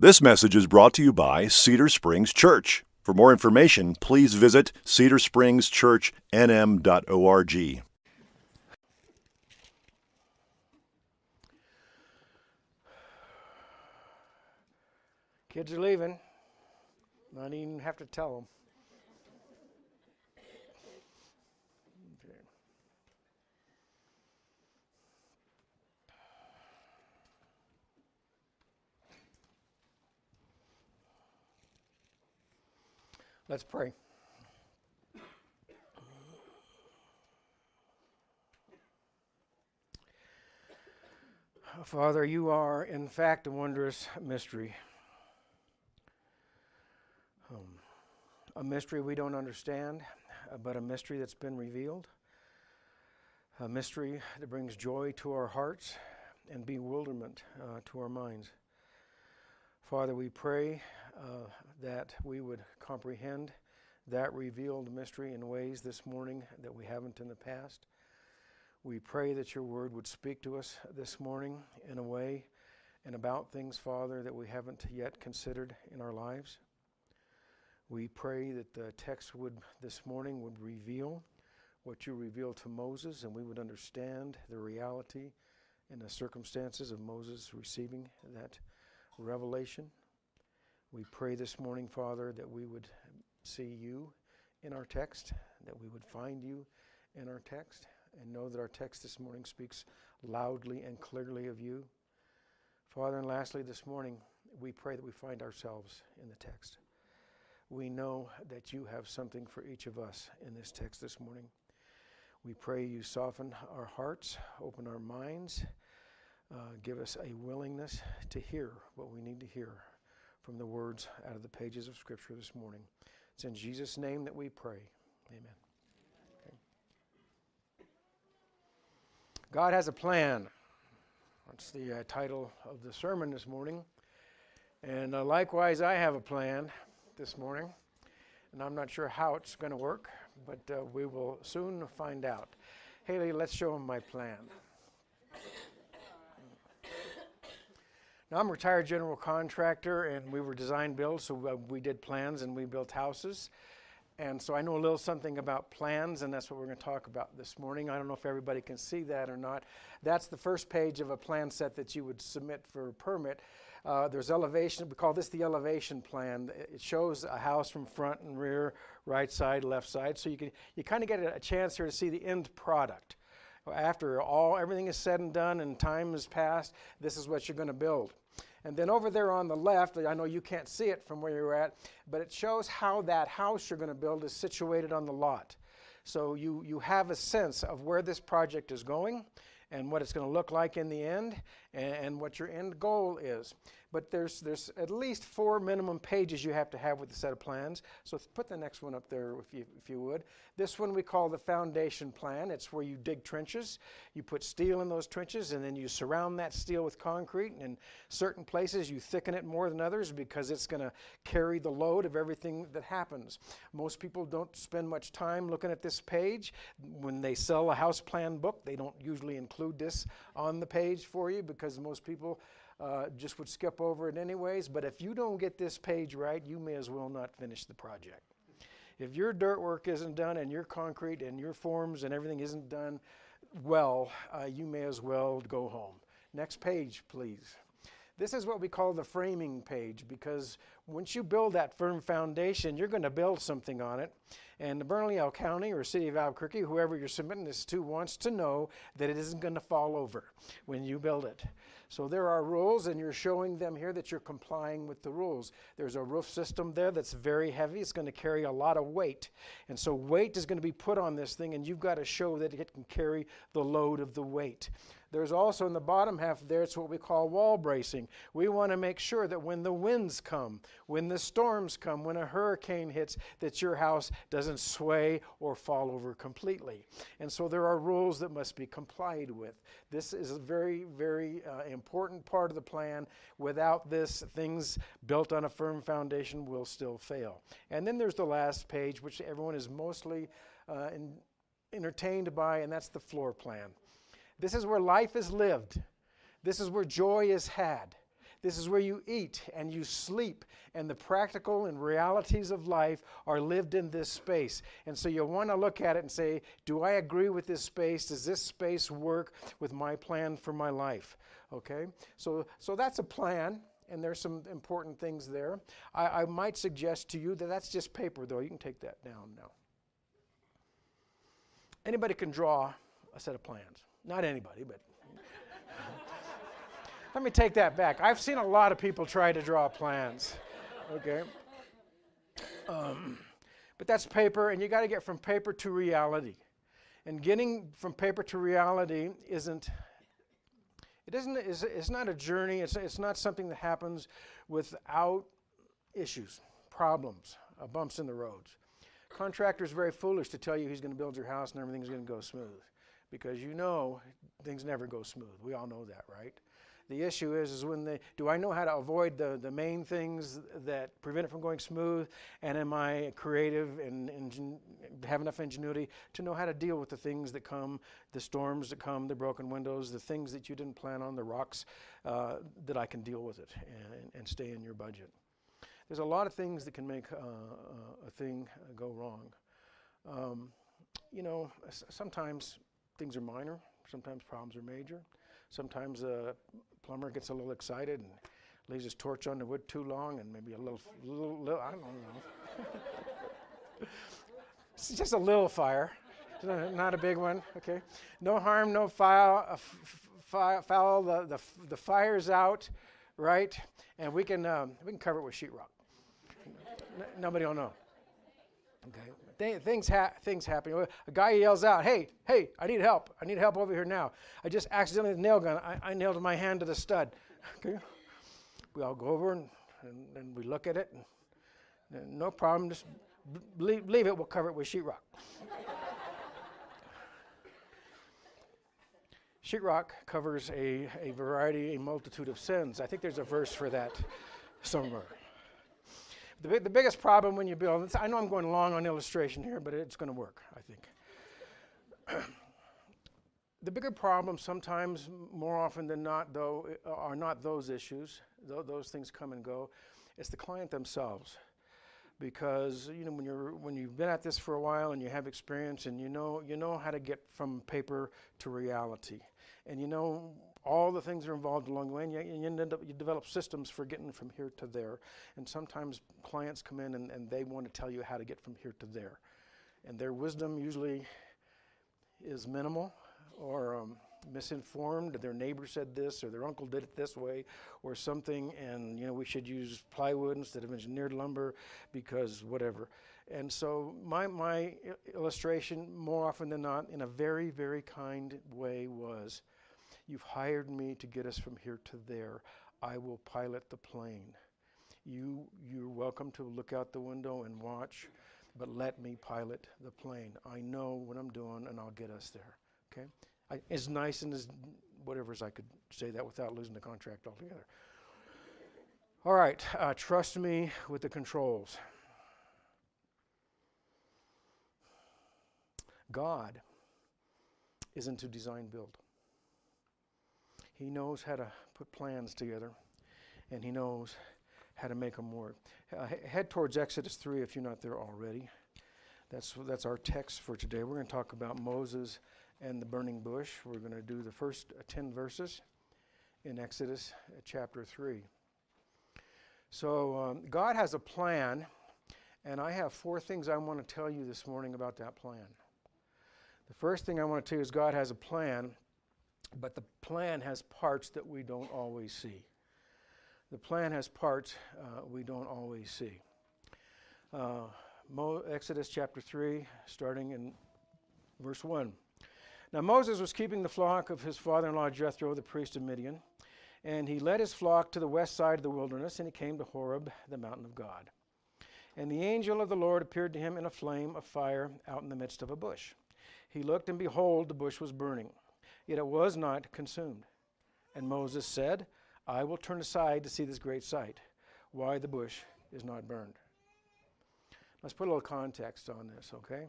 This message is brought to you by Cedar Springs Church. For more information, please visit cedarspringschurchnm.org. Kids are leaving. Not even have to tell them. Let's pray. Father, you are in fact a wondrous mystery. Um, a mystery we don't understand, uh, but a mystery that's been revealed. A mystery that brings joy to our hearts and bewilderment uh, to our minds. Father, we pray uh, that we would comprehend that revealed mystery in ways this morning that we haven't in the past. We pray that your word would speak to us this morning in a way and about things, Father, that we haven't yet considered in our lives. We pray that the text would this morning would reveal what you revealed to Moses and we would understand the reality and the circumstances of Moses receiving that revelation. We pray this morning, Father, that we would see you in our text, that we would find you in our text, and know that our text this morning speaks loudly and clearly of you. Father, and lastly, this morning, we pray that we find ourselves in the text. We know that you have something for each of us in this text this morning. We pray you soften our hearts, open our minds, uh, give us a willingness to hear what we need to hear from the words out of the pages of Scripture this morning. It's in Jesus' name that we pray. Amen. Okay. God has a plan. That's the uh, title of the sermon this morning. And uh, likewise, I have a plan this morning. And I'm not sure how it's going to work, but uh, we will soon find out. Haley, let's show him my plan. Now, I'm a retired general contractor, and we were design build, so uh, we did plans and we built houses. And so I know a little something about plans, and that's what we're going to talk about this morning. I don't know if everybody can see that or not. That's the first page of a plan set that you would submit for a permit. Uh, there's elevation, we call this the elevation plan. It shows a house from front and rear, right side, left side. So you you kind of get a chance here to see the end product after all everything is said and done and time has passed, this is what you're going to build. And then over there on the left, I know you can't see it from where you're at, but it shows how that house you're going to build is situated on the lot. So you, you have a sense of where this project is going and what it's going to look like in the end and, and what your end goal is but there's, there's at least four minimum pages you have to have with the set of plans. So put the next one up there if you, if you would. This one we call the foundation plan. It's where you dig trenches. You put steel in those trenches and then you surround that steel with concrete. And in certain places you thicken it more than others because it's going to carry the load of everything that happens. Most people don't spend much time looking at this page. When they sell a house plan book, they don't usually include this on the page for you because most people uh, just would skip over it anyways. But if you don't get this page right, you may as well not finish the project. If your dirt work isn't done and your concrete and your forms and everything isn't done well, uh, you may as well go home. Next page, please. This is what we call the framing page because once you build that firm foundation, you're going to build something on it. And the Bernalillo County or City of Albuquerque, whoever you're submitting this to, wants to know that it isn't going to fall over when you build it. So there are rules, and you're showing them here that you're complying with the rules. There's a roof system there that's very heavy. It's going to carry a lot of weight. And so weight is going to be put on this thing, and you've got to show that it can carry the load of the weight. There's also in the bottom half there, it's what we call wall bracing. We want to make sure that when the winds come, when the storms come, when a hurricane hits, that your house doesn't sway or fall over completely. And so there are rules that must be complied with. This is a very, very uh, important part of the plan. Without this, things built on a firm foundation will still fail. And then there's the last page, which everyone is mostly uh, in, entertained by, and that's the floor plan. This is where life is lived. This is where joy is had. This is where you eat and you sleep, and the practical and realities of life are lived in this space. And so you want to look at it and say, Do I agree with this space? Does this space work with my plan for my life? Okay? So, so that's a plan and there's some important things there. I, I, might suggest to you that that's just paper, though. You can take that down now. Anybody can draw a set of plans. Not anybody, but. Let me take that back. I've seen a lot of people try to draw plans. Okay? Um, but that's paper, and you got to get from paper to reality. And getting from paper to reality isn't it isn't, it's, it's not a journey, it's, it's not something that happens without issues, problems, uh, bumps in the roads. Contractor is very foolish to tell you he's going to build your house and everything's going to go smooth because you know things never go smooth. We all know that, right? The issue is, is when they, do I know how to avoid the, the main things that prevent it from going smooth? And am I creative and, and have enough ingenuity to know how to deal with the things that come, the storms that come, the broken windows, the things that you didn't plan on, the rocks, uh, that I can deal with it and, and stay in your budget? There's a lot of things that can make uh, uh a thing go wrong. Um, you know, sometimes things are minor, sometimes problems are major. Sometimes a plumber gets a little excited and leaves his torch on the wood too long and maybe a little, little, little I don't know. it's just a little fire, not a big one, okay? No harm, no foul, uh, f- foul the, the, the fire's out, right? And we can, um, we can cover it with sheetrock. N- nobody will know. Okay, Th- things ha- things happen. A guy yells out, "Hey, hey! I need help! I need help over here now! I just accidentally nail gun. I, I nailed my hand to the stud." Okay, we all go over and, and, and we look at it. And, and no problem. Just leave, leave it. We'll cover it with sheetrock. sheetrock covers a, a variety, a multitude of sins. I think there's a verse for that somewhere. The, the biggest problem when you build, I know I'm going long on illustration here, but it's going to work, I think. the bigger problem sometimes, more often than not, though, are not those issues. Th- those things come and go. It's the client themselves. Because you know when you're when you've been at this for a while and you have experience and you know you know how to get from paper to reality, and you know all the things that are involved along the way, and you, you, end up, you develop systems for getting from here to there. And sometimes clients come in and, and they want to tell you how to get from here to there. And their wisdom usually is minimal or um, misinformed. Their neighbor said this, or their uncle did it this way, or something, and you know we should use plywood instead of engineered lumber because whatever. And so my my illustration, more often than not, in a very very kind way, was You've hired me to get us from here to there. I will pilot the plane. You, you're welcome to look out the window and watch, but let me pilot the plane. I know what I'm doing, and I'll get us there. Okay? I, as nice and as whatever as I could say that without losing the contract altogether. All right, uh, trust me with the controls. God is into design build. He knows how to put plans together, and He knows how to make them work. Uh, head towards Exodus 3 if you're not there already. That's, that's our text for today. We're going to talk about Moses and the burning bush. We're going to do the first uh, 10 verses in Exodus uh, chapter 3. So, um, God has a plan, and I have four things I want to tell you this morning about that plan. The first thing I want to tell you is God has a plan, but the plan has parts that we don't always see. The plan has parts uh, we don't always see. Uh, Mo- Exodus chapter 3, starting in verse 1. Now Moses was keeping the flock of his father in law Jethro, the priest of Midian, and he led his flock to the west side of the wilderness, and he came to Horeb, the mountain of God. And the angel of the Lord appeared to him in a flame of fire out in the midst of a bush. He looked, and behold, the bush was burning yet it was not consumed. And Moses said, I will turn aside to see this great sight, why the bush is not burned. Let's put a little context on this, okay?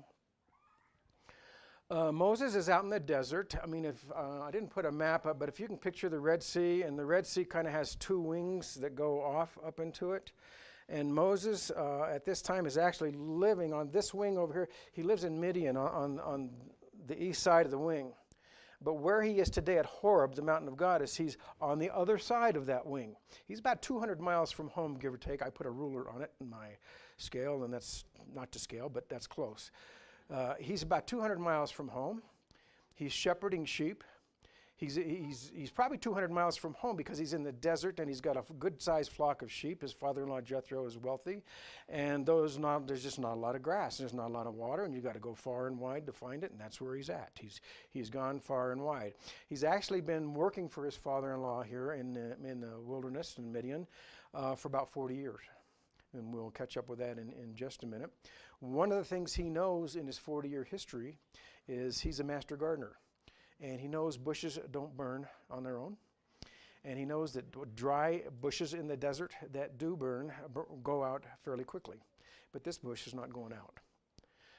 Uh, Moses is out in the desert. I mean, if uh, I didn't put a map up, but if you can picture the Red Sea, and the Red Sea kind of has two wings that go off up into it. And Moses, uh, at this time, is actually living on this wing over here. He lives in Midian on, on, on the east side of the wing. But where he is today at Horeb, the mountain of God, is he's on the other side of that wing. He's about 200 miles from home, give or take. I put a ruler on it in my scale, and that's not to scale, but that's close. Uh, he's about 200 miles from home. He's shepherding sheep. He's, he's, he's probably 200 miles from home because he's in the desert and he's got a good sized flock of sheep. His father in law Jethro is wealthy, and those not, there's just not a lot of grass. There's not a lot of water, and you've got to go far and wide to find it, and that's where he's at. He's, he's gone far and wide. He's actually been working for his father in law here in the, in the wilderness in Midian uh, for about 40 years. And we'll catch up with that in, in just a minute. One of the things he knows in his 40 year history is he's a master gardener and he knows bushes don't burn on their own. And he knows that dry bushes in the desert that do burn uh, go out fairly quickly. But this bush is not going out.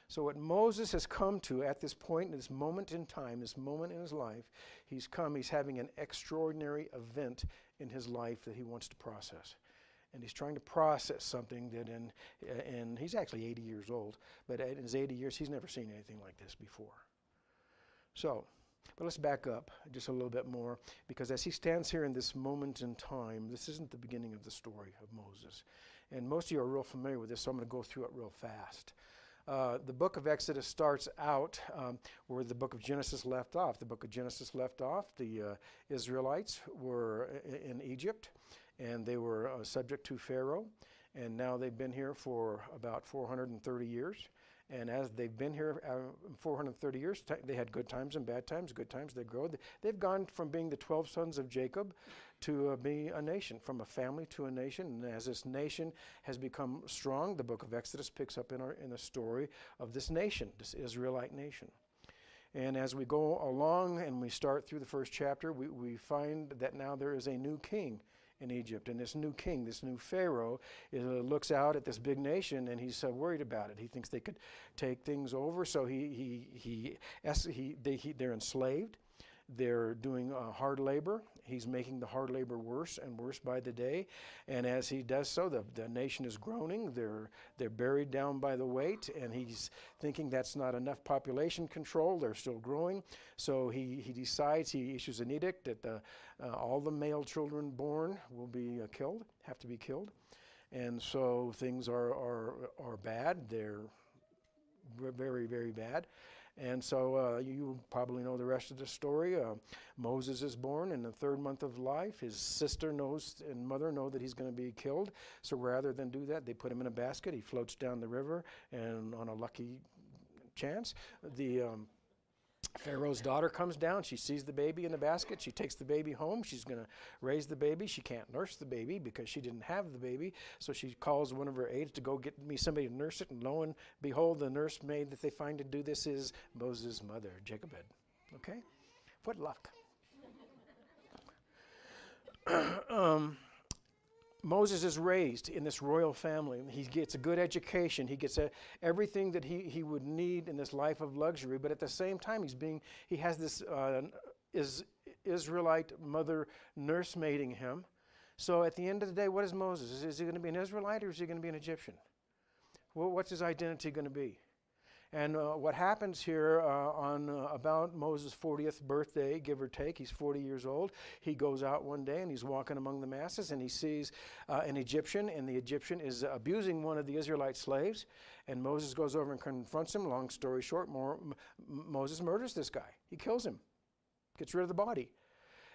So, what Moses has come to at this point, in this moment in time, this moment in his life, he's come, he's having an extraordinary event in his life that he wants to process. And he's trying to process something that, in, uh, and he's actually 80 years old, but in his 80 years, he's never seen anything like this before. So, but let's back up just a little bit more because as he stands here in this moment in time, this isn't the beginning of the story of Moses. And most of you are real familiar with this, so I'm going to go through it real fast. Uh, the book of Exodus starts out um, where the book of Genesis left off. The book of Genesis left off. The uh, Israelites were in Egypt and they were uh, subject to Pharaoh. And now they've been here for about 430 years. And as they've been here uh, 430 years, they had good times and bad times. Good times, they grow. They've gone from being the 12 sons of Jacob to uh, being a nation, from a family to a nation. And as this nation has become strong, the book of Exodus picks up in, our, in the story of this nation, this Israelite nation. And as we go along and we start through the first chapter, we, we find that now there is a new king in Egypt. And this new king, this new Pharaoh, is, uh, looks out at this big nation and he's uh, worried about it. He thinks they could take things over, so he, he, he, he, they, he they're enslaved. They're doing uh, hard labor. He's making the hard labor worse and worse by the day. And as he does so, the, the nation is groaning. They're, they're buried down by the weight. And he's thinking that's not enough population control. They're still growing. So he, he decides, he issues an edict that the, uh, all the male children born will be uh, killed, have to be killed. And so things are, are, are bad. They're very, very bad. And so uh, you probably know the rest of the story. Uh, Moses is born in the third month of life. His sister knows and mother know that he's going to be killed. So rather than do that, they put him in a basket. He floats down the river, and on a lucky chance, the um, Pharaoh's daughter comes down. She sees the baby in the basket. She takes the baby home. She's going to raise the baby. She can't nurse the baby because she didn't have the baby. So she calls one of her aides to go get me somebody to nurse it. And lo and behold, the nursemaid that they find to do this is Moses' mother, Jochebed. Okay? What luck. um, Moses is raised in this royal family. He gets a good education. He gets a, everything that he, he would need in this life of luxury. But at the same time, he's being he has this uh, is Israelite mother nursemaiding him. So at the end of the day, what is Moses? Is, is he going to be an Israelite or is he going to be an Egyptian? Well, what's his identity going to be? And uh, what happens here uh, on uh, about Moses' 40th birthday, give or take, he's 40 years old. He goes out one day and he's walking among the masses and he sees uh, an Egyptian, and the Egyptian is abusing one of the Israelite slaves. And Moses goes over and confronts him. Long story short, more, Moses murders this guy. He kills him, gets rid of the body.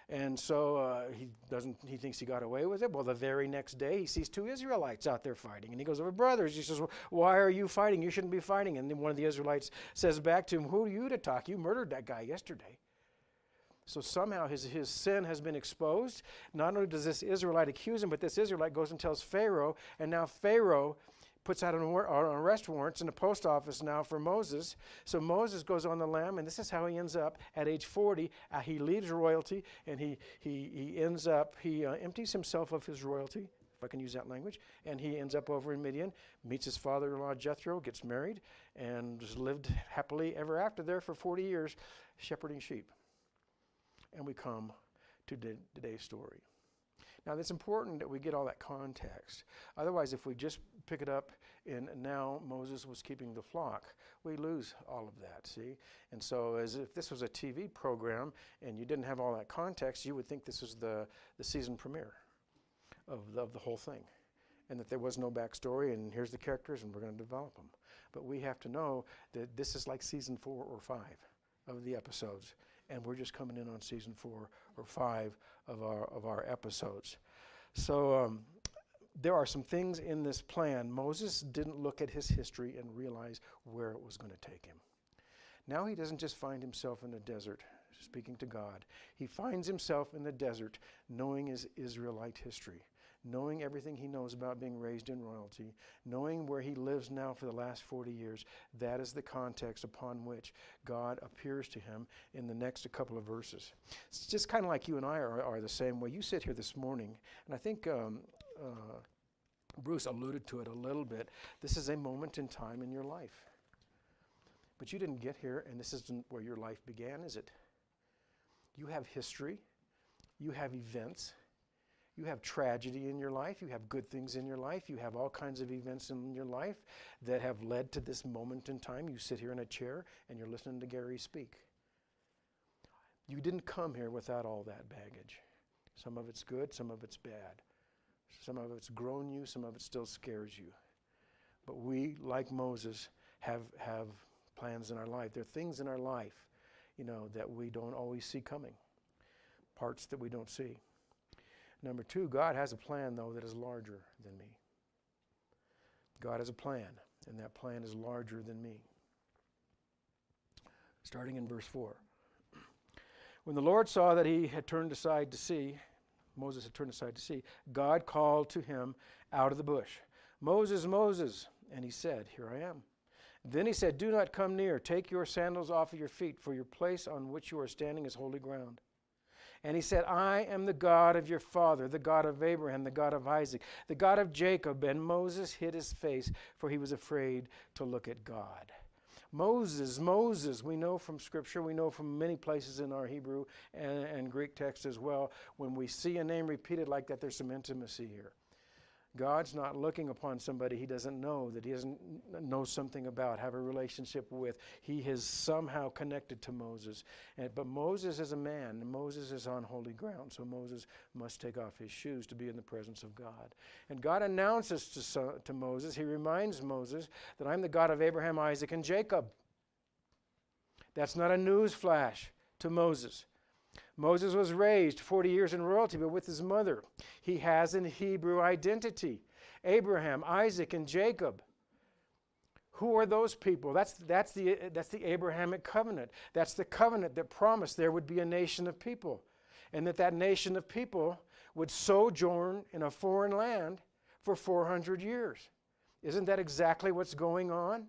And so uh, he doesn't. He thinks he got away with it. Well, the very next day he sees two Israelites out there fighting, and he goes over, "Brothers," he says, "Why are you fighting? You shouldn't be fighting." And then one of the Israelites says back to him, "Who are you to talk? You murdered that guy yesterday." So somehow his, his sin has been exposed. Not only does this Israelite accuse him, but this Israelite goes and tells Pharaoh, and now Pharaoh puts out an, arrest warrants in the post office now for Moses. So Moses goes on the lam, and this is how he ends up at age 40. Uh, he leaves royalty, and he, he, he ends up, he uh, empties himself of his royalty, if I can use that language. And he ends up over in Midian, meets his father in law Jethro, gets married, and lived happily ever after there for 40 years, shepherding sheep. And we come to today's story. Now, it's important that we get all that context. Otherwise, if we just pick it up in now Moses was keeping the flock, we lose all of that, see? And so, as if this was a TV program and you didn't have all that context, you would think this was the, the season premiere of the, of the whole thing. And that there was no backstory, and here's the characters, and we're going to develop them. But we have to know that this is like season four or five of the episodes and we're just coming in on season four or five of our of our episodes. So um, there are some things in this plan. Moses didn't look at his history and realize where it was going to take him. Now he doesn't just find himself in the desert speaking to God. He finds himself in the desert knowing his Israelite history knowing everything he knows about being raised in royalty, knowing where he lives now for the last 40 years, that is the context upon which God appears to him in the next couple of verses. It's just kind of like you and I are, are, the same way. You sit here this morning, and I think um, uh, Bruce alluded to it a little bit. This is a moment in time in your life. But you didn't get here, and this isn't where your life began, is it? You have history, you have events you have tragedy in your life, you have good things in your life, you have all kinds of events in your life that have led to this moment in time. You sit here in a chair and you're listening to Gary speak. You didn't come here without all that baggage. Some of it's good, some of it's bad. Some of it's grown you, some of it still scares you. But we, like Moses, have, have plans in our life. There are things in our life, you know, that we don't always see coming, parts that we don't see. Number two, God has a plan, though, that is larger than me. God has a plan, and that plan is larger than me. Starting in verse 4. When the Lord saw that he had turned aside to see, Moses had turned aside to see, God called to him out of the bush, Moses, Moses. And he said, Here I am. Then he said, Do not come near. Take your sandals off of your feet, for your place on which you are standing is holy ground. And he said, I am the God of your father, the God of Abraham, the God of Isaac, the God of Jacob. And Moses hid his face, for he was afraid to look at God. Moses, Moses, we know from Scripture, we know from many places in our Hebrew and, and Greek text as well, when we see a name repeated like that, there's some intimacy here. God's not looking upon somebody he doesn't know, that he doesn't know something about, have a relationship with. He has somehow connected to Moses. And, but Moses is a man, Moses is on holy ground, so Moses must take off his shoes to be in the presence of God. And God announces to, to Moses, he reminds Moses that I'm the God of Abraham, Isaac, and Jacob. That's not a news flash to Moses. Moses was raised 40 years in royalty, but with his mother. He has an Hebrew identity Abraham, Isaac, and Jacob. Who are those people? That's, that's, the, that's the Abrahamic covenant. That's the covenant that promised there would be a nation of people, and that that nation of people would sojourn in a foreign land for 400 years. Isn't that exactly what's going on?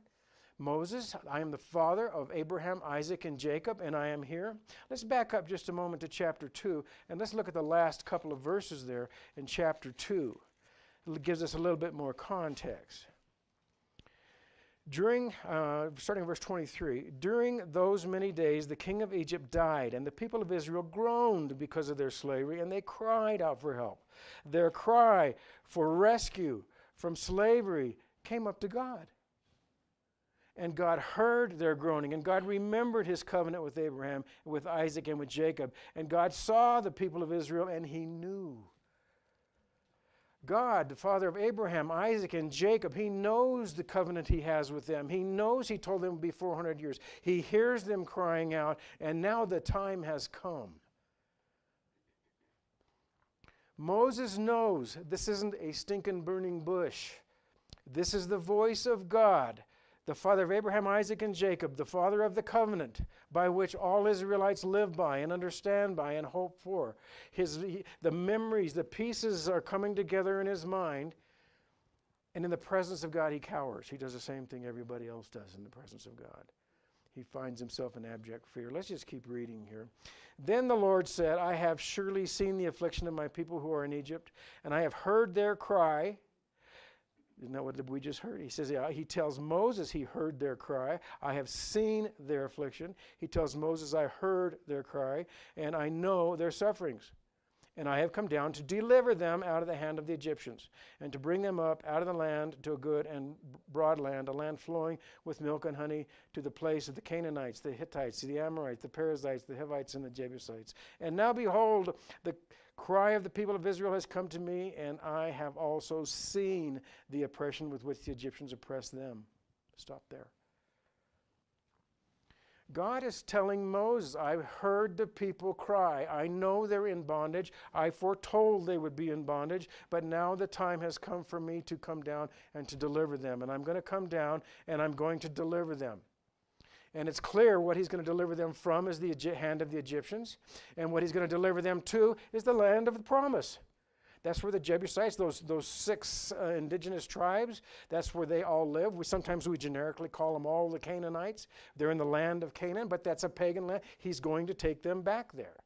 Moses, I am the father of Abraham, Isaac, and Jacob, and I am here. Let's back up just a moment to chapter 2, and let's look at the last couple of verses there in chapter 2. It gives us a little bit more context. During, uh, starting verse 23, during those many days the king of Egypt died, and the people of Israel groaned because of their slavery, and they cried out for help. Their cry for rescue from slavery came up to God. And God heard their groaning, and God remembered his covenant with Abraham, with Isaac, and with Jacob. And God saw the people of Israel, and he knew. God, the father of Abraham, Isaac, and Jacob, he knows the covenant he has with them. He knows he told them it would be 400 years. He hears them crying out, and now the time has come. Moses knows this isn't a stinking burning bush. This is the voice of God the father of Abraham, Isaac, and Jacob, the father of the covenant by which all Israelites live by and understand by and hope for. His, the memories, the pieces are coming together in his mind, and in the presence of God, he cowers. He does the same thing everybody else does in the presence of God. he finds himself in abject fear. Let's just keep reading here. Then the Lord said, I have surely seen the affliction of my people who are in Egypt, and I have heard their cry. Isn't that what we just heard? He says, yeah, he tells Moses he heard their cry. I have seen their affliction. He tells Moses, I heard their cry, and I know their sufferings. And I have come down to deliver them out of the hand of the Egyptians, and to bring them up out of the land to a good and broad land, a land flowing with milk and honey, to the place of the Canaanites, the Hittites, the Amorites, the Perizzites, the Hivites, and the Jebusites. And now behold, the cry of the people of Israel has come to me, and I have also seen the oppression with which the Egyptians oppress them. Stop there. God is telling Moses, I heard the people cry. I know they're in bondage. I foretold they would be in bondage, but now the time has come for me to come down and to deliver them. And I'm going to come down and I'm going to deliver them. And it's clear what he's going to deliver them from is the hand of the Egyptians, and what he's going to deliver them to is the land of the promise. That's where the Jebusites, those, those six uh, indigenous tribes, that's where they all live. We, sometimes we generically call them all the Canaanites. They're in the land of Canaan, but that's a pagan land. He's going to take them back there.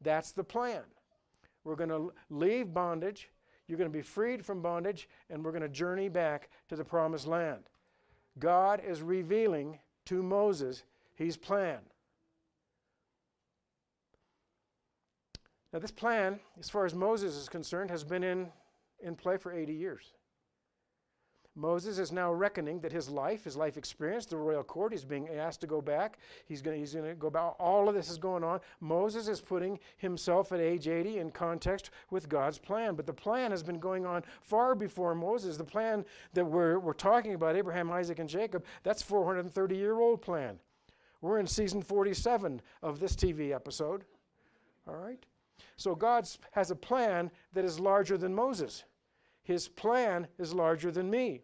That's the plan. We're going to leave bondage. You're going to be freed from bondage, and we're going to journey back to the promised land. God is revealing to Moses his plan. Now, this plan, as far as Moses is concerned, has been in, in play for 80 years. Moses is now reckoning that his life, his life experience, the royal court, he's being asked to go back. He's going he's to go back. All of this is going on. Moses is putting himself at age 80 in context with God's plan. But the plan has been going on far before Moses. The plan that we're, we're talking about, Abraham, Isaac, and Jacob, that's 430 year old plan. We're in season 47 of this TV episode. All right? So God has a plan that is larger than Moses. His plan is larger than me.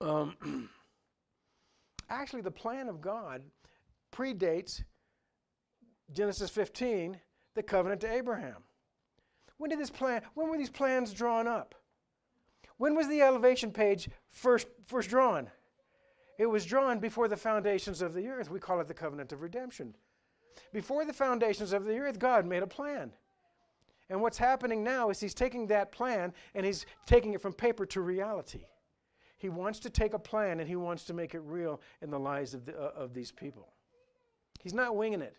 Um, actually, the plan of God predates Genesis 15, the covenant to Abraham. When did this plan? When were these plans drawn up? When was the elevation page first first drawn? It was drawn before the foundations of the earth. We call it the covenant of redemption. Before the foundations of the earth, God made a plan. And what's happening now is he's taking that plan and he's taking it from paper to reality. He wants to take a plan and he wants to make it real in the lives of, the, uh, of these people. He's not winging it.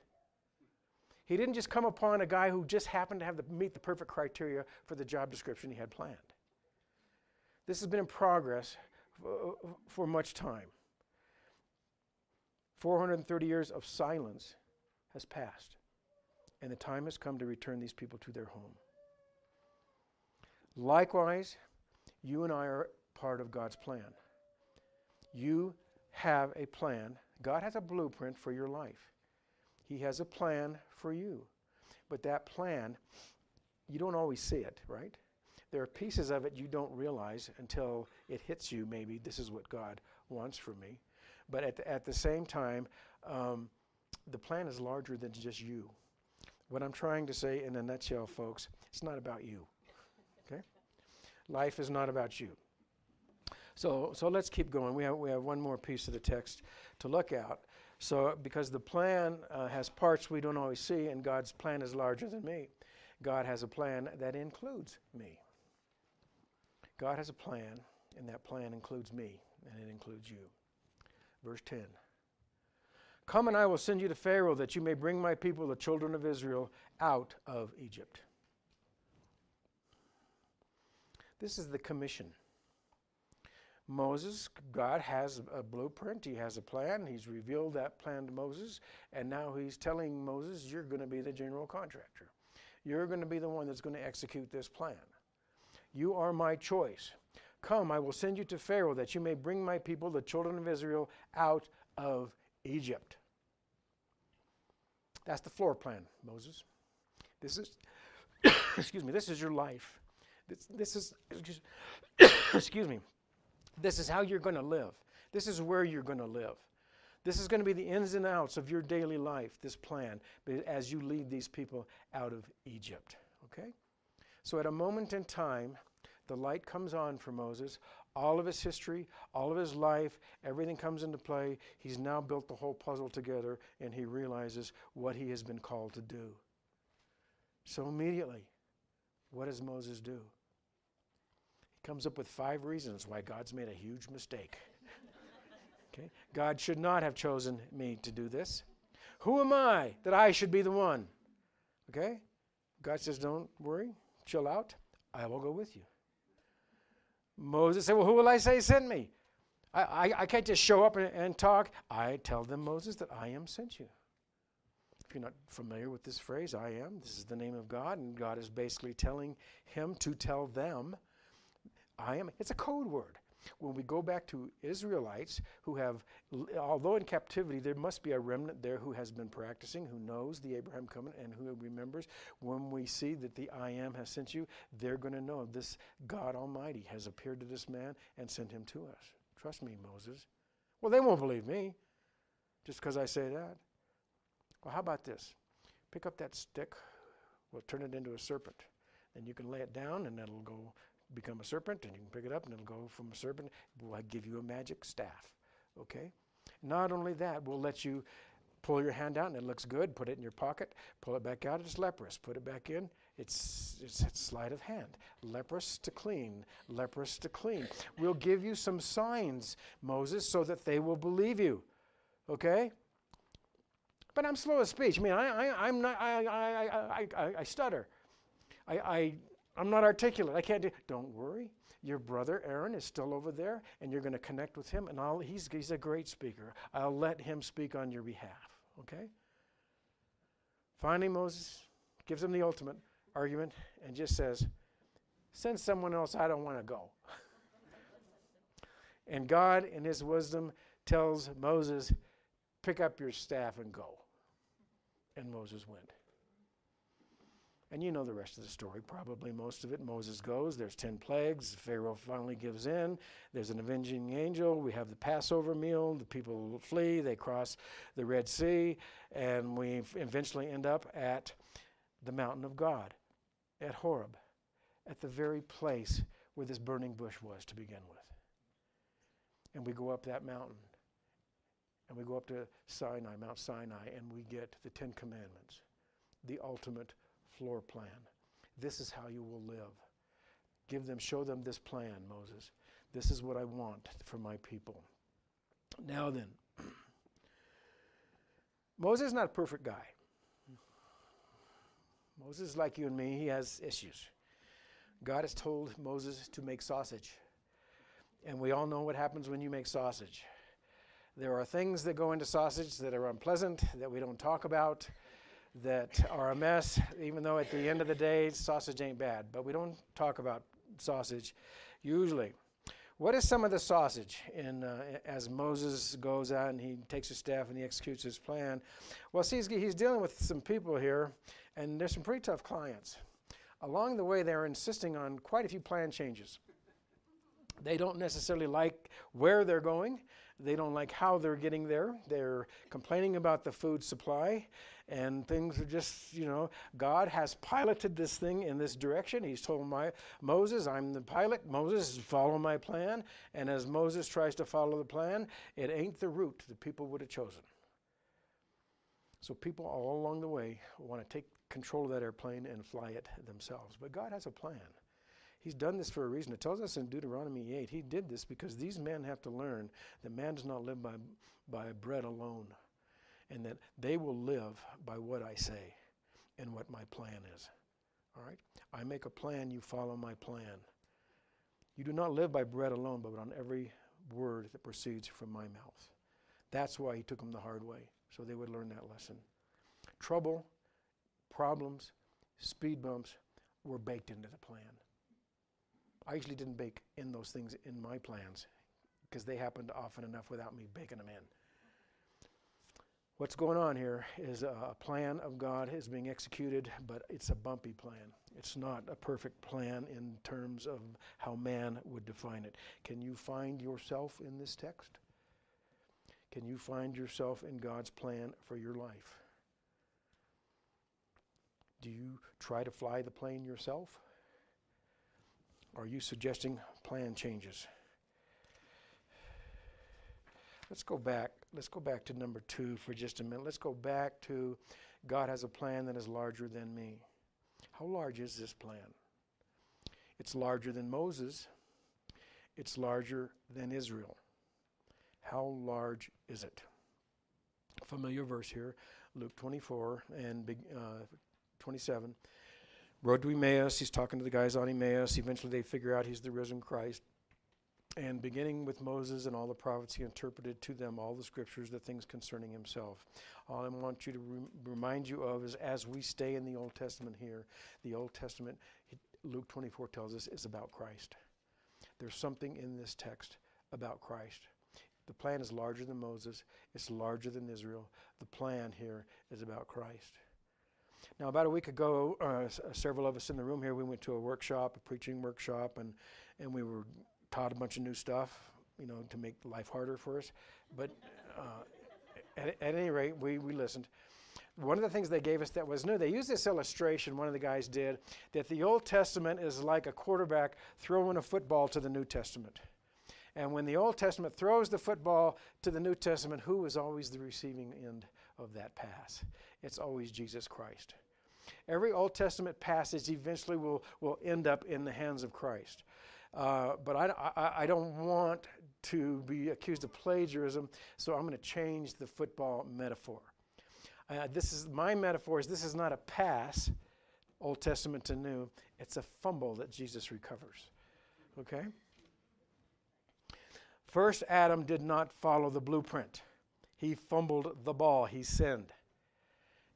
He didn't just come upon a guy who just happened to have the, meet the perfect criteria for the job description he had planned. This has been in progress for, for much time. 430 years of silence has passed, and the time has come to return these people to their home. Likewise, you and I are part of God's plan. You have a plan. God has a blueprint for your life. He has a plan for you. But that plan, you don't always see it, right? There are pieces of it you don't realize until it hits you, maybe this is what God wants for me. But at the, at the same time, um, the plan is larger than just you. What I'm trying to say in a nutshell, folks, it's not about you. Okay? Life is not about you. So, so let's keep going. We have, we have one more piece of the text to look at. So, because the plan uh, has parts we don't always see, and God's plan is larger than me, God has a plan that includes me. God has a plan, and that plan includes me, and it includes you. Verse 10. Come and I will send you to Pharaoh that you may bring my people, the children of Israel, out of Egypt. This is the commission. Moses, God has a blueprint, He has a plan. He's revealed that plan to Moses, and now He's telling Moses, You're going to be the general contractor. You're going to be the one that's going to execute this plan. You are my choice. Come, I will send you to Pharaoh that you may bring my people, the children of Israel, out of Egypt. That's the floor plan, Moses. This is, excuse me, this is your life. This, this is, excuse me, this is how you're going to live. This is where you're going to live. This is going to be the ins and outs of your daily life, this plan, as you lead these people out of Egypt. Okay? So, at a moment in time, the light comes on for Moses. All of his history, all of his life, everything comes into play. He's now built the whole puzzle together and he realizes what he has been called to do. So immediately, what does Moses do? He comes up with five reasons why God's made a huge mistake. okay? God should not have chosen me to do this. Who am I that I should be the one? Okay? God says, Don't worry, chill out. I will go with you. Moses said, Well, who will I say sent me? I, I, I can't just show up and, and talk. I tell them, Moses, that I am sent you. If you're not familiar with this phrase, I am, this is the name of God, and God is basically telling him to tell them, I am. It's a code word when we go back to Israelites who have, although in captivity, there must be a remnant there who has been practicing, who knows the Abraham covenant, and who remembers. When we see that the I am has sent you, they're going to know this God Almighty has appeared to this man and sent him to us. Trust me, Moses. Well, they won't believe me just because I say that. Well, how about this? Pick up that stick, we'll turn it into a serpent. Then you can lay it down and it'll go become a serpent, and you can pick it up and it'll go from a serpent. We'll give you a magic staff. Okay? Not only that, we'll let you pull your hand out and it looks good, put it in your pocket, pull it back out, it's leprous, put it back in, it's, it's, it's sleight of hand. Leprous to clean, leprous to clean. We'll give you some signs, Moses, so that they will believe you. Okay? But I'm slow of speech. I mean, I, I, I'm not, I, I, I, I, I stutter. I, I, I'm not articulate. I can't do. Don't worry. Your brother Aaron is still over there, and you're going to connect with him. And I'll, he's, he's a great speaker. I'll let him speak on your behalf. Okay? Finally, Moses gives him the ultimate argument and just says, Send someone else. I don't want to go. and God, in his wisdom, tells Moses, Pick up your staff and go. And Moses went. And you know the rest of the story, probably most of it. Moses goes, there's 10 plagues. Pharaoh finally gives in. There's an avenging angel. We have the Passover meal. The people flee. They cross the Red Sea. And we eventually end up at the mountain of God, at Horeb, at the very place where this burning bush was to begin with. And we go up that mountain. And we go up to Sinai, Mount Sinai, and we get the Ten Commandments, the ultimate floor plan. This is how you will live. Give them, show them this plan, Moses. This is what I want for my people. Now then, Moses is not a perfect guy. Moses is like you and me, he has issues. God has told Moses to make sausage. And we all know what happens when you make sausage. There are things that go into sausage that are unpleasant, that we don't talk about that are a mess, even though at the end of the day, sausage ain't bad. But we don't talk about sausage usually. What is some of the sausage in, uh, as Moses goes out and he takes his staff and he executes his plan? Well, see, he's, he's dealing with some people here, and there's some pretty tough clients. Along the way, they're insisting on quite a few plan changes. They don't necessarily like where they're going. They don't like how they're getting there. They're complaining about the food supply and things are just, you know, God has piloted this thing in this direction. He's told my, Moses, I'm the pilot. Moses, follow my plan. And as Moses tries to follow the plan, it ain't the route the people would have chosen. So people all along the way want to take control of that airplane and fly it themselves. But God has a plan. He's done this for a reason. It tells us in Deuteronomy 8, He did this because these men have to learn that man does not live by, by bread alone and that they will live by what I say and what my plan is. All right? I make a plan, you follow my plan. You do not live by bread alone, but on every word that proceeds from my mouth. That's why he took them the hard way, so they would learn that lesson. Trouble, problems, speed bumps were baked into the plan. I usually didn't bake in those things in my plans because they happened often enough without me baking them in. What's going on here is a plan of God is being executed, but it's a bumpy plan. It's not a perfect plan in terms of how man would define it. Can you find yourself in this text? Can you find yourself in God's plan for your life? Do you try to fly the plane yourself? Are you suggesting plan changes? Let's go back. Let's go back to number two for just a minute. Let's go back to God has a plan that is larger than me. How large is this plan? It's larger than Moses, it's larger than Israel. How large is it? Familiar verse here, Luke 24 and uh, 27. Road to Emmaus, he's talking to the guys on Emmaus. Eventually, they figure out he's the risen Christ. And beginning with Moses and all the prophets, he interpreted to them all the scriptures, the things concerning himself. All I want you to re- remind you of is as we stay in the Old Testament here, the Old Testament, Luke 24 tells us, is about Christ. There's something in this text about Christ. The plan is larger than Moses, it's larger than Israel. The plan here is about Christ. Now, about a week ago, uh, several of us in the room here, we went to a workshop, a preaching workshop, and, and we were taught a bunch of new stuff, you know, to make life harder for us. But uh, at, at, any rate, we, we listened. One of the things they gave us that was new, they used this illustration, one of the guys did, that the Old Testament is like a quarterback throwing a football to the New Testament. And when the Old Testament throws the football to the New Testament, who is always the receiving end of that pass? It's always Jesus Christ. Every Old Testament passage eventually will, will end up in the hands of Christ. Uh, but I, I, I, don't want to be accused of plagiarism, so I'm going to change the football metaphor. Uh, this is my metaphor is this is not a pass, Old Testament to New. It's a fumble that Jesus recovers. Okay. First, Adam did not follow the blueprint. He fumbled the ball. He sinned.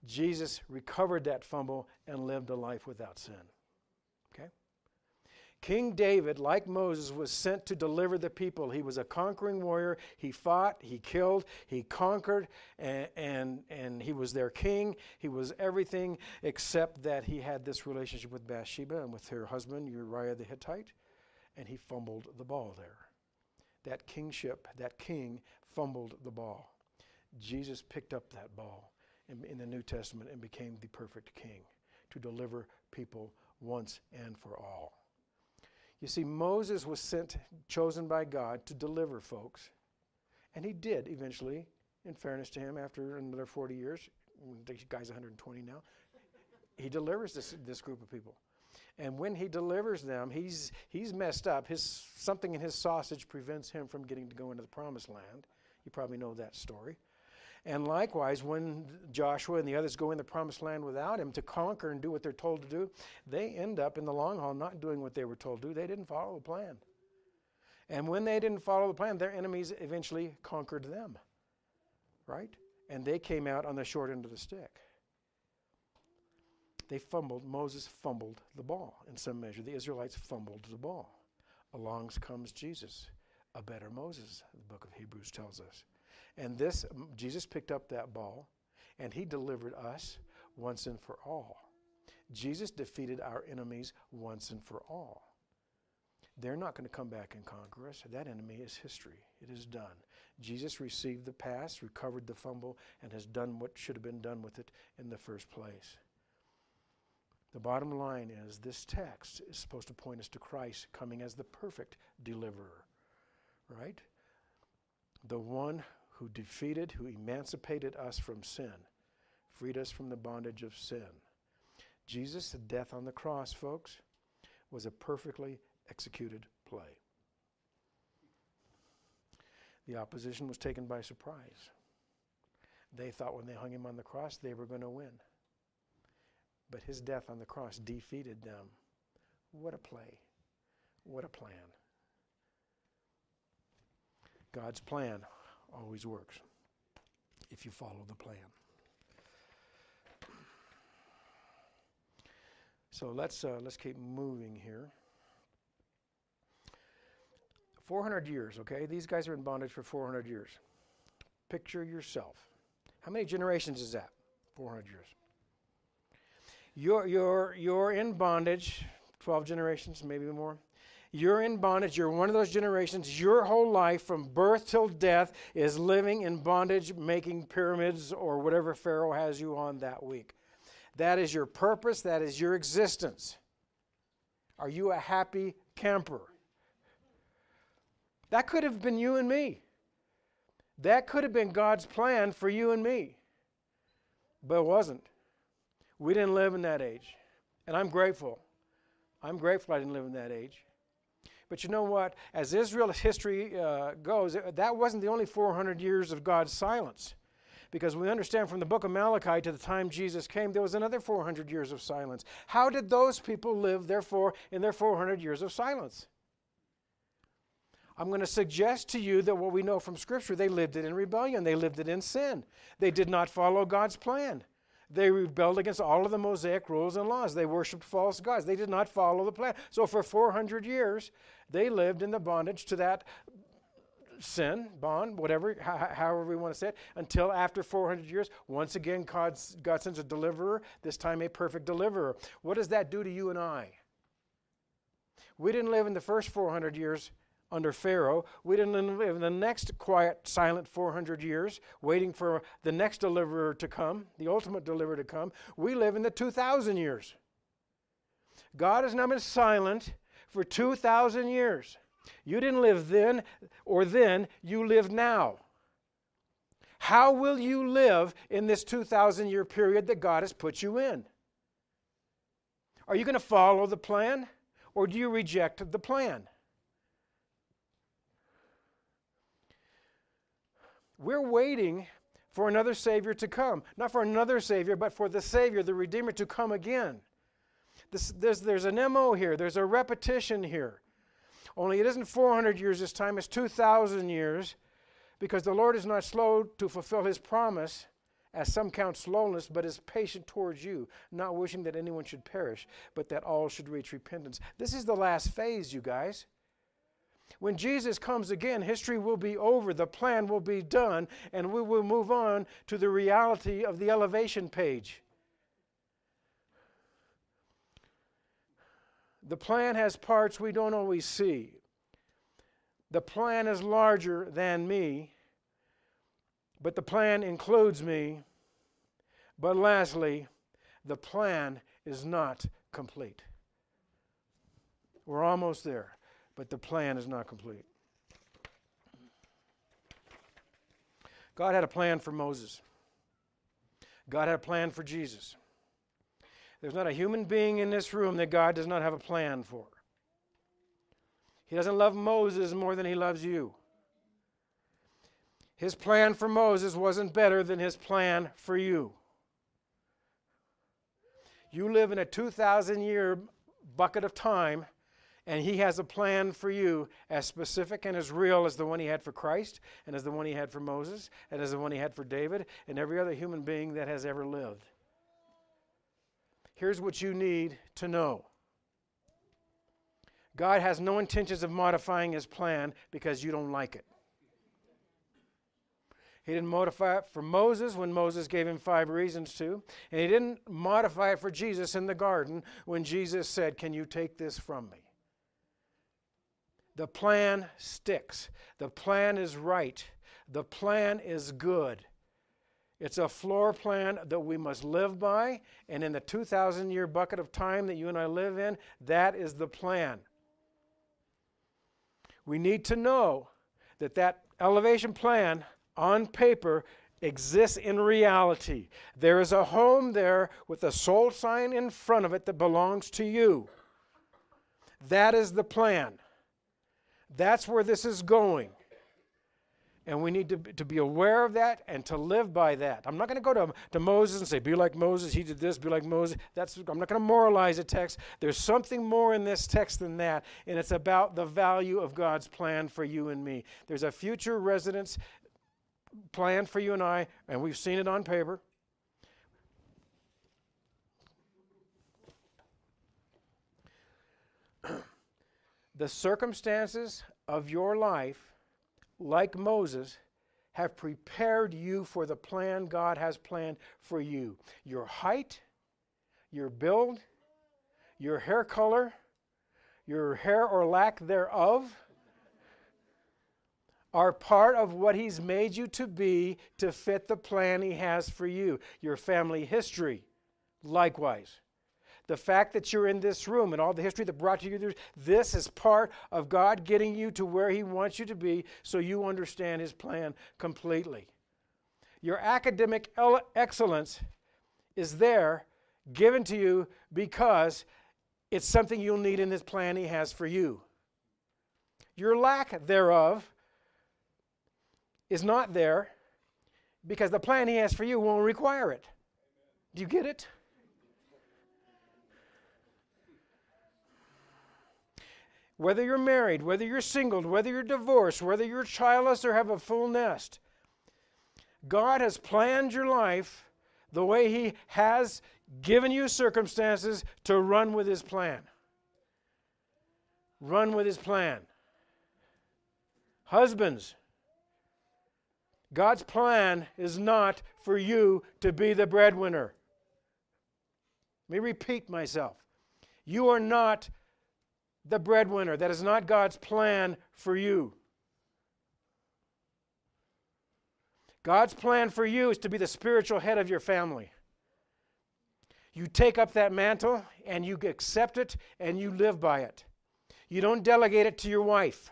Jesus recovered that fumble and lived a life without sin. King David, like Moses, was sent to deliver the people. He was a conquering warrior. He fought, he killed, he conquered, and, and, and he was their king. He was everything except that he had this relationship with Bathsheba and with her husband, Uriah the Hittite, and he fumbled the ball there. That kingship, that king, fumbled the ball. Jesus picked up that ball in, in the New Testament and became the perfect king to deliver people once and for all. You see, Moses was sent, chosen by God to deliver folks. And he did eventually, in fairness to him, after another 40 years. The guy's 120 now. He delivers this, this group of people. And when he delivers them, he's, he's messed up. His, something in his sausage prevents him from getting to go into the promised land. You probably know that story. And likewise, when Joshua and the others go in the promised land without him to conquer and do what they're told to do, they end up in the long haul not doing what they were told to do. They didn't follow the plan. And when they didn't follow the plan, their enemies eventually conquered them. Right? And they came out on the short end of the stick. They fumbled, Moses fumbled the ball in some measure. The Israelites fumbled the ball. Along comes Jesus, a better Moses, the book of Hebrews tells us. And this, Jesus picked up that ball and he delivered us once and for all. Jesus defeated our enemies once and for all. They're not going to come back and conquer us. That enemy is history. It is done. Jesus received the past, recovered the fumble, and has done what should have been done with it in the first place. The bottom line is this text is supposed to point us to Christ coming as the perfect deliverer, right? The one who defeated, who emancipated us from sin, freed us from the bondage of sin. Jesus' death on the cross, folks, was a perfectly executed play. The opposition was taken by surprise. They thought when they hung him on the cross they were going to win. But his death on the cross defeated them. What a play. What a plan. God's plan always works if you follow the plan. So let's uh, let's keep moving here. 400 years, okay? These guys are in bondage for 400 years. Picture yourself. How many generations is that? 400 years. You're, you're, you're in bondage, 12 generations, maybe more. You're in bondage. You're one of those generations. Your whole life, from birth till death, is living in bondage, making pyramids or whatever Pharaoh has you on that week. That is your purpose. That is your existence. Are you a happy, camper. That could have been you and me. That could have been God's plan for you and me. But it wasn't. We didn't live in that age. And I'm grateful. I'm grateful I didn't live in that age. But you know what? As Israel's history uh, goes, that wasn't the only 400 years of God's silence. Because we understand from the book of Malachi to the time Jesus came, there was another 400 years of silence. How did those people live, therefore, in their 400 years of silence? I'm going to suggest to you that what we know from Scripture, they lived it in rebellion. They lived it in sin. They did not follow God's plan. They rebelled against all of the Mosaic rules and laws. They worshiped false gods. They did not follow the plan. So for 400 years, they lived in the bondage to that sin, bond, whatever, however we want to say it, until after 400 years, once again, God, God sends a deliverer, this time a perfect deliverer. What does that do to you and I? We didn't live in the first 400 years under Pharaoh. We didn't live in the next quiet, silent 400 years, waiting for the next deliverer to come, the ultimate deliverer to come. We live in the 2,000 years. God has now been silent for 2,000 years. You didn't live then or then, you live now. How will you live in this 2,000 year period that God has put you in? Are you going to follow the plan or do you reject the plan? We're waiting for another Savior to come. Not for another Savior, but for the Savior, the Redeemer, to come again. This, there's, there's an MO here, there's a repetition here. Only it isn't 400 years this time, it's 2,000 years, because the Lord is not slow to fulfill his promise, as some count slowness, but is patient towards you, not wishing that anyone should perish, but that all should reach repentance. This is the last phase, you guys. When Jesus comes again, history will be over, the plan will be done, and we will move on to the reality of the elevation page. The plan has parts we don't always see. The plan is larger than me, but the plan includes me. But lastly, the plan is not complete. We're almost there but the plan is not complete. God had a plan for Moses. God had a plan for Jesus. There's not a human being in this room that God does not have a plan for. He doesn't love Moses more than he loves you. His plan for Moses wasn't better than his plan for you. You live in a 2,000 year bucket of time and He has a plan for you as specific and as real as the one He had for Christ, and as the one He had for Moses, and as the one He had for David, and every other human being that has ever lived. Here's what you need to know God has no intentions of modifying His plan because you don't like it. He didn't modify it for Moses when Moses gave him five reasons to. And he didn't modify it for Jesus in the garden when Jesus said, Can you take this from me? The plan sticks. The plan is right. The plan is good. It's a floor plan that we must live by, and in the 2,000 year bucket of time that you and I live in, that is the plan. We need to know that that elevation plan on paper exists in reality. There is a home there with a soul sign in front of it that belongs to you. That is the plan. That's where this is going. And we need to, to be aware of that and to live by that. I'm not going to go to, to Moses and say, be like Moses, he did this, be like Moses. That's, I'm not going to moralize a text. There's something more in this text than that, and it's about the value of God's plan for you and me. There's a future residence plan for you and I, and we've seen it on paper. The circumstances of your life, like Moses, have prepared you for the plan God has planned for you. Your height, your build, your hair color, your hair or lack thereof are part of what He's made you to be to fit the plan He has for you. Your family history, likewise. The fact that you're in this room and all the history that brought you, through this is part of God getting you to where He wants you to be so you understand His plan completely. Your academic excellence is there, given to you because it's something you'll need in this plan He has for you. Your lack thereof is not there because the plan He has for you won't require it. Do you get it? Whether you're married, whether you're single, whether you're divorced, whether you're childless or have a full nest, God has planned your life the way He has given you circumstances to run with His plan. Run with His plan. Husbands, God's plan is not for you to be the breadwinner. Let me repeat myself. You are not the breadwinner. That is not God's plan for you. God's plan for you is to be the spiritual head of your family. You take up that mantle and you accept it and you live by it. You don't delegate it to your wife.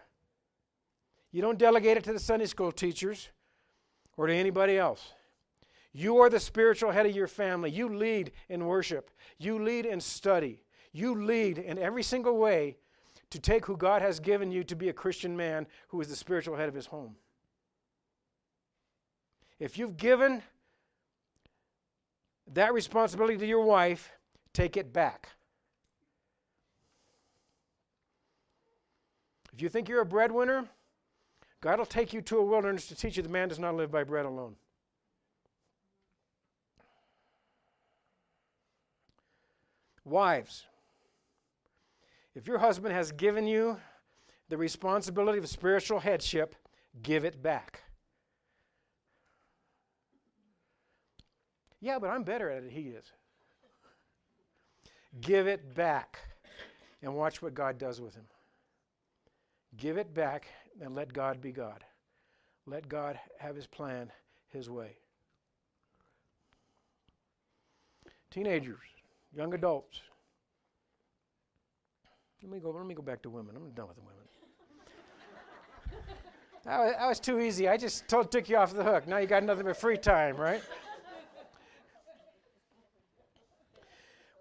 You don't delegate it to the Sunday school teachers or to anybody else. You are the spiritual head of your family. You lead in worship. You lead in study. You lead in every single way to take who God has given you to be a Christian man who is the spiritual head of his home. If you've given that responsibility to your wife, take it back. If you think you're a breadwinner, God will take you to a wilderness to teach you the man does not live by bread alone. Wives, if your husband has given you the responsibility of spiritual headship, give it back. Yeah, but I'm better at it he is. Give it back and watch what God does with him. Give it back and let God be God. Let God have his plan his way. Teenagers, young adults. Let me go, let me go back to women. I'm done with the women. that, was, that was too easy. I just told, took you off the hook. Now you got nothing but free time, right?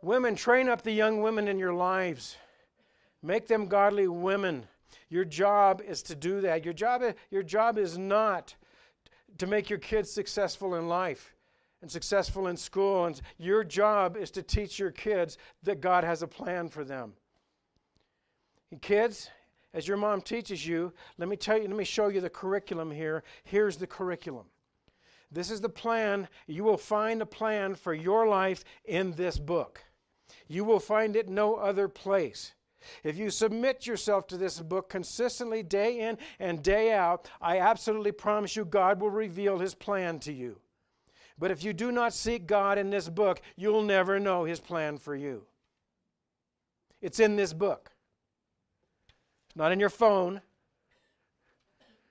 women, train up the young women in your lives. Make them godly women. Your job is to do that. Your job, your job is not to make your kids successful in life and successful in school. And your job is to teach your kids that God has a plan for them. And kids, as your mom teaches you, let me tell you, let me show you the curriculum here. Here's the curriculum. This is the plan. You will find a plan for your life in this book. You will find it no other place. If you submit yourself to this book consistently, day in and day out, I absolutely promise you God will reveal His plan to you. But if you do not seek God in this book, you'll never know His plan for you. It's in this book. It's not in your phone,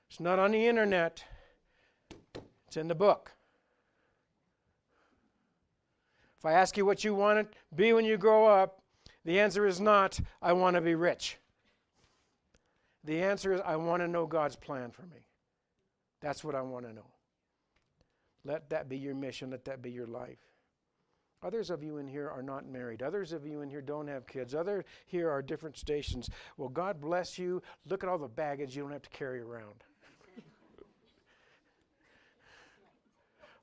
it's not on the internet, it's in the book. If I ask you what you want to be when you grow up, the answer is not, I want to be rich. The answer is, I want to know God's plan for me. That's what I want to know. Let that be your mission. Let that be your life. Others of you in here are not married. Others of you in here don't have kids. Other here are different stations. Well, God bless you. Look at all the baggage you don't have to carry around.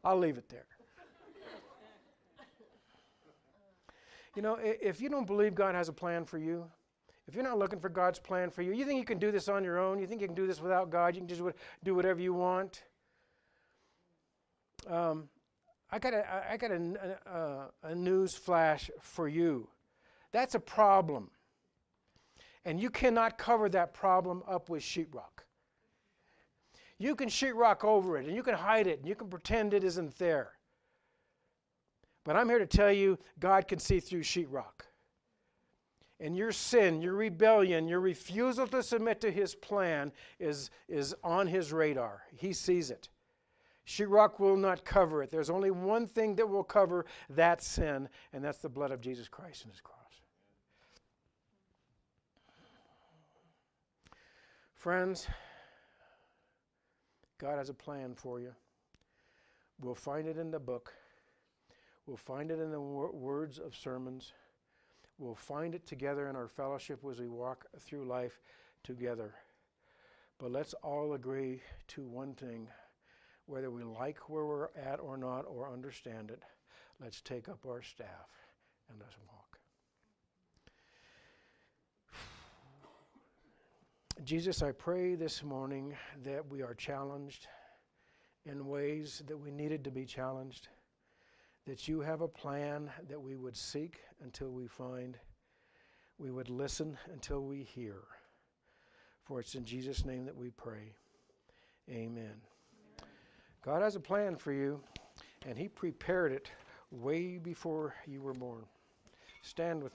I'll leave it there. You know, if you don't believe God has a plan for you, if you're not looking for God's plan for you, you think you can do this on your own, you think you can do this without God, you can just do whatever you want. Um, I got a, I got a, a, a news flash for you. That's a problem. And you cannot cover that problem up with sheetrock. You can sheetrock over it, and you can hide it, and you can pretend it isn't there. But I'm here to tell you God can see through sheetrock. And your sin, your rebellion, your refusal to submit to his plan is, is on his radar. He sees it. Sheetrock will not cover it. There's only one thing that will cover that sin, and that's the blood of Jesus Christ and his cross. Friends, God has a plan for you. We'll find it in the book. We'll find it in the wor- words of sermons. We'll find it together in our fellowship as we walk through life together. But let's all agree to one thing whether we like where we're at or not or understand it, let's take up our staff and let's walk. Jesus, I pray this morning that we are challenged in ways that we needed to be challenged, that you have a plan that we would seek until we find, we would listen until we hear. For it's in Jesus' name that we pray. Amen. God has a plan for you, and He prepared it way before you were born. Stand with me.